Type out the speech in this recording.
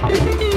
好。的